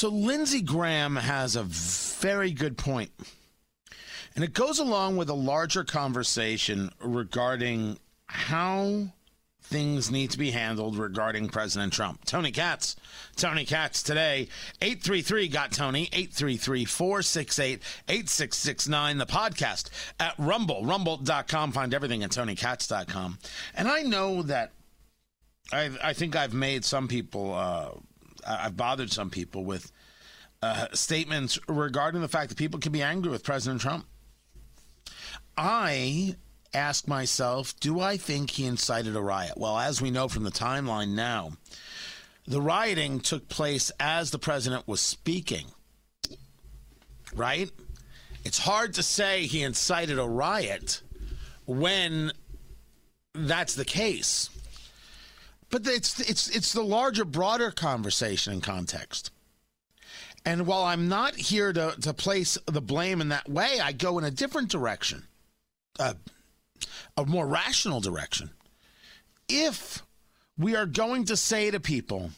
So Lindsey Graham has a very good point. And it goes along with a larger conversation regarding how things need to be handled regarding President Trump. Tony Katz. Tony Katz today. 833 got Tony. 833 468 8669. The podcast at Rumble. Rumble.com. Find everything at TonyKatz.com. And I know that I, I think I've made some people, uh, I've bothered some people with uh, statements regarding the fact that people can be angry with President Trump. I ask myself, do I think he incited a riot? Well, as we know from the timeline now, the rioting took place as the president was speaking, right? It's hard to say he incited a riot when that's the case. But it's it's it's the larger, broader conversation and context. And while I'm not here to, to place the blame in that way, I go in a different direction. Uh, a more rational direction. If we are going to say to people,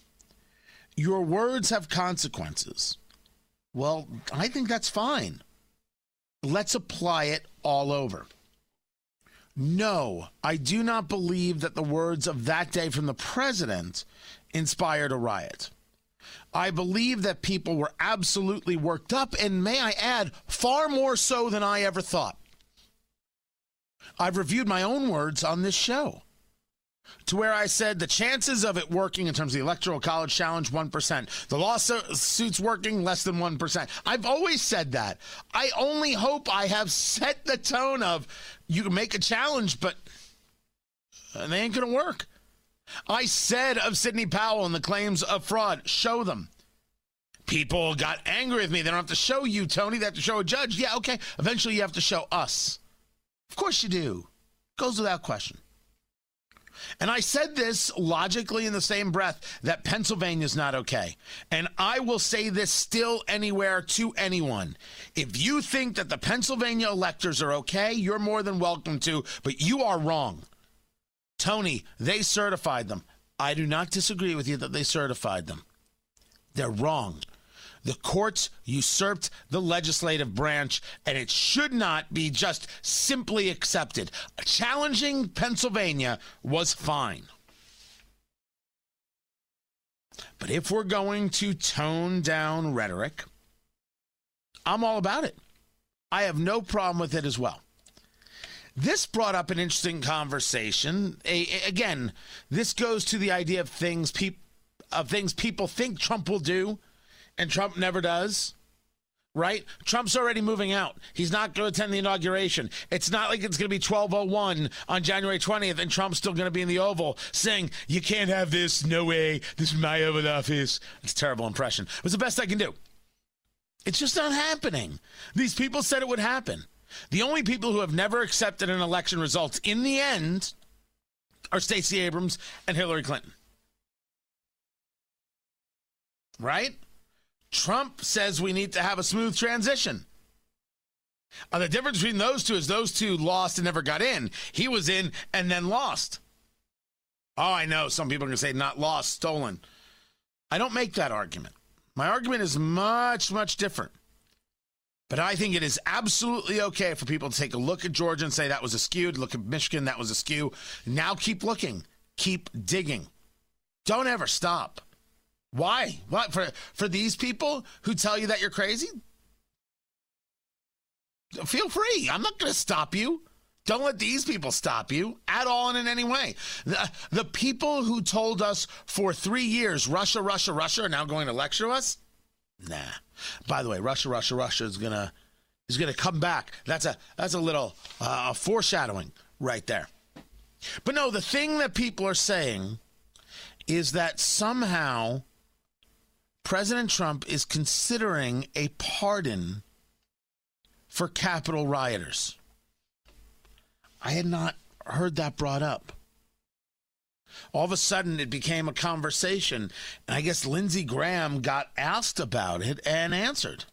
your words have consequences, well, I think that's fine. Let's apply it all over. No, I do not believe that the words of that day from the president inspired a riot. I believe that people were absolutely worked up, and may I add, far more so than I ever thought. I've reviewed my own words on this show to where I said the chances of it working in terms of the Electoral College Challenge, 1%. The lawsuits working, less than 1%. I've always said that. I only hope I have set the tone of you can make a challenge, but uh, they ain't going to work. I said of Sidney Powell and the claims of fraud, show them. People got angry with me. They don't have to show you, Tony. They have to show a judge. Yeah, okay. Eventually, you have to show us. Of course you do. Goes without question. And I said this logically in the same breath that Pennsylvania is not okay. And I will say this still anywhere to anyone. If you think that the Pennsylvania electors are okay, you're more than welcome to, but you are wrong. Tony, they certified them. I do not disagree with you that they certified them. They're wrong. The courts usurped the legislative branch, and it should not be just simply accepted. Challenging Pennsylvania was fine. But if we're going to tone down rhetoric, I'm all about it. I have no problem with it as well. This brought up an interesting conversation. A, again, this goes to the idea of things of things people think Trump will do and Trump never does. Right? Trump's already moving out. He's not going to attend the inauguration. It's not like it's going to be 1201 on January 20th and Trump's still going to be in the Oval saying, You can't have this. No way. This is my Oval Office. It's a terrible impression. It was the best I can do. It's just not happening. These people said it would happen. The only people who have never accepted an election result in the end are Stacey Abrams and Hillary Clinton. Right? Trump says we need to have a smooth transition. Uh, the difference between those two is those two lost and never got in. He was in and then lost. Oh, I know. Some people are going to say not lost, stolen. I don't make that argument. My argument is much, much different. But I think it is absolutely okay for people to take a look at Georgia and say that was a skew. Look at Michigan, that was a skew. Now keep looking, keep digging. Don't ever stop. Why? What for for these people who tell you that you're crazy? Feel free. I'm not going to stop you. Don't let these people stop you at all and in any way. The, the people who told us for three years, Russia, Russia, Russia, are now going to lecture us? Nah. By the way, Russia, Russia, Russia is gonna is gonna come back. That's a that's a little uh, foreshadowing right there. But no, the thing that people are saying is that somehow President Trump is considering a pardon for Capitol rioters. I had not heard that brought up. All of a sudden, it became a conversation, and I guess Lindsey Graham got asked about it and answered.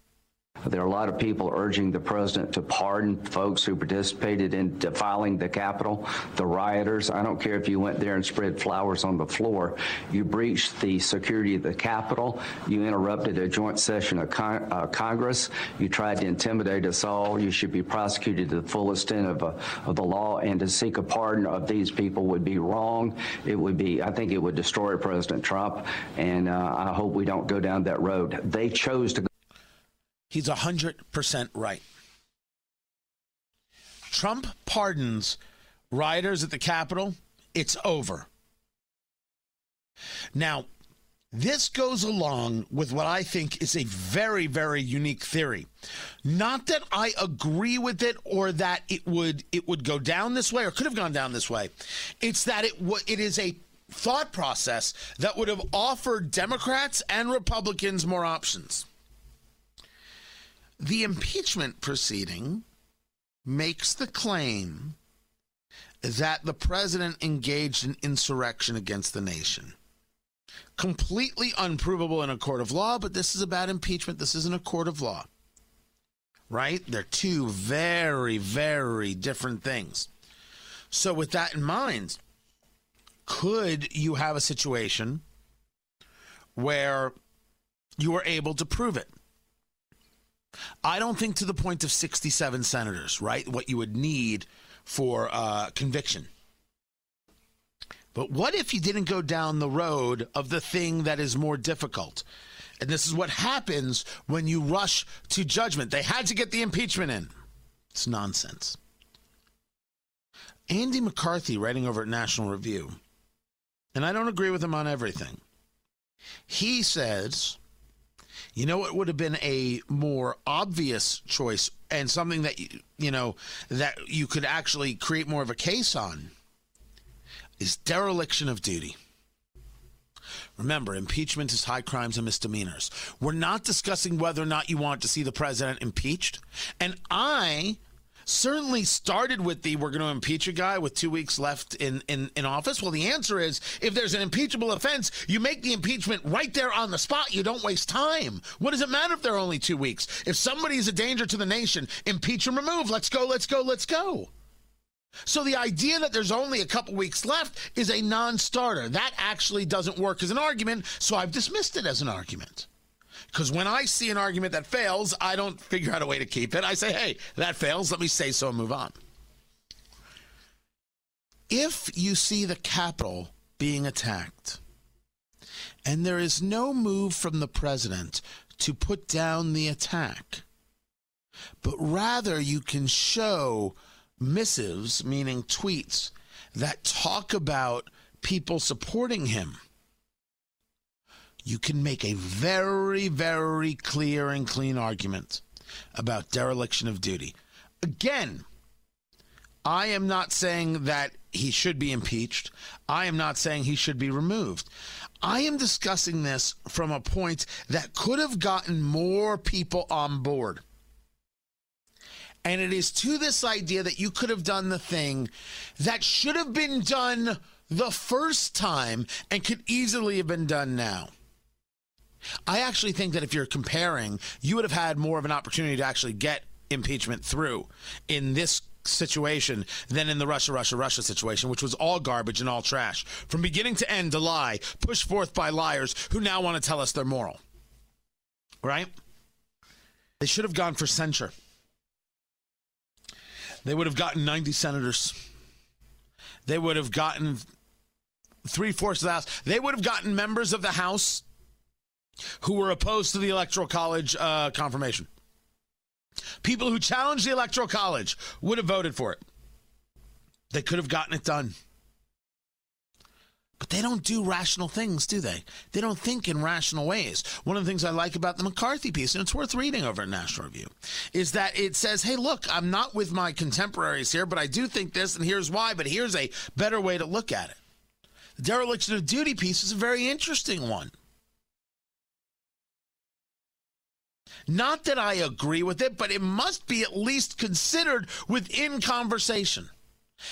There are a lot of people urging the president to pardon folks who participated in defiling the Capitol, the rioters. I don't care if you went there and spread flowers on the floor. You breached the security of the Capitol. You interrupted a joint session of con- uh, Congress. You tried to intimidate us all. You should be prosecuted to the full extent of, uh, of the law. And to seek a pardon of these people would be wrong. It would be, I think it would destroy President Trump. And uh, I hope we don't go down that road. They chose to He's 100% right. Trump pardons rioters at the Capitol. It's over. Now, this goes along with what I think is a very, very unique theory. Not that I agree with it or that it would it would go down this way or could have gone down this way. It's that it w- it is a thought process that would have offered Democrats and Republicans more options. The impeachment proceeding makes the claim that the president engaged in insurrection against the nation. Completely unprovable in a court of law, but this is about impeachment. This isn't a court of law. Right? They're two very, very different things. So, with that in mind, could you have a situation where you are able to prove it? I don't think to the point of 67 senators, right? What you would need for uh, conviction. But what if you didn't go down the road of the thing that is more difficult? And this is what happens when you rush to judgment. They had to get the impeachment in. It's nonsense. Andy McCarthy, writing over at National Review, and I don't agree with him on everything. He says you know what would have been a more obvious choice and something that you, you know that you could actually create more of a case on is dereliction of duty. Remember, impeachment is high crimes and misdemeanors. We're not discussing whether or not you want to see the president impeached. And I certainly started with the we're going to impeach a guy with two weeks left in, in, in office? Well, the answer is if there's an impeachable offense, you make the impeachment right there on the spot. You don't waste time. What does it matter if they're only two weeks? If somebody is a danger to the nation, impeach and remove. Let's go, let's go, let's go. So the idea that there's only a couple weeks left is a non starter. That actually doesn't work as an argument, so I've dismissed it as an argument. Because when I see an argument that fails, I don't figure out a way to keep it. I say, hey, that fails. Let me say so and move on. If you see the Capitol being attacked and there is no move from the president to put down the attack, but rather you can show missives, meaning tweets, that talk about people supporting him you can make a very, very clear and clean argument about dereliction of duty. Again, I am not saying that he should be impeached. I am not saying he should be removed. I am discussing this from a point that could have gotten more people on board. And it is to this idea that you could have done the thing that should have been done the first time and could easily have been done now. I actually think that if you're comparing, you would have had more of an opportunity to actually get impeachment through in this situation than in the Russia, Russia, Russia situation, which was all garbage and all trash. From beginning to end, a lie pushed forth by liars who now want to tell us they're moral. Right? They should have gone for censure. They would have gotten 90 senators. They would have gotten three fourths of the House. They would have gotten members of the House who were opposed to the Electoral College uh, confirmation. People who challenged the Electoral College would have voted for it. They could have gotten it done. But they don't do rational things, do they? They don't think in rational ways. One of the things I like about the McCarthy piece, and it's worth reading over at National Review, is that it says, hey, look, I'm not with my contemporaries here, but I do think this, and here's why, but here's a better way to look at it. The dereliction of duty piece is a very interesting one. Not that I agree with it, but it must be at least considered within conversation.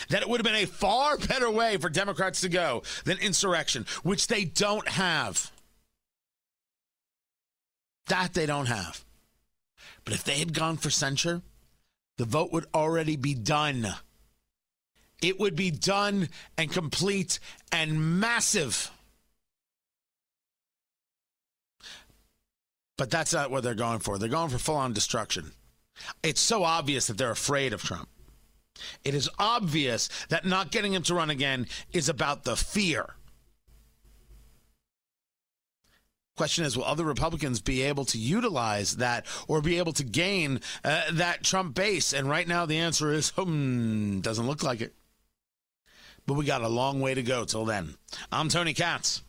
That it would have been a far better way for Democrats to go than insurrection, which they don't have. That they don't have. But if they had gone for censure, the vote would already be done. It would be done and complete and massive. But that's not what they're going for. They're going for full on destruction. It's so obvious that they're afraid of Trump. It is obvious that not getting him to run again is about the fear. Question is, will other Republicans be able to utilize that or be able to gain uh, that Trump base? And right now, the answer is, hmm, doesn't look like it. But we got a long way to go till then. I'm Tony Katz.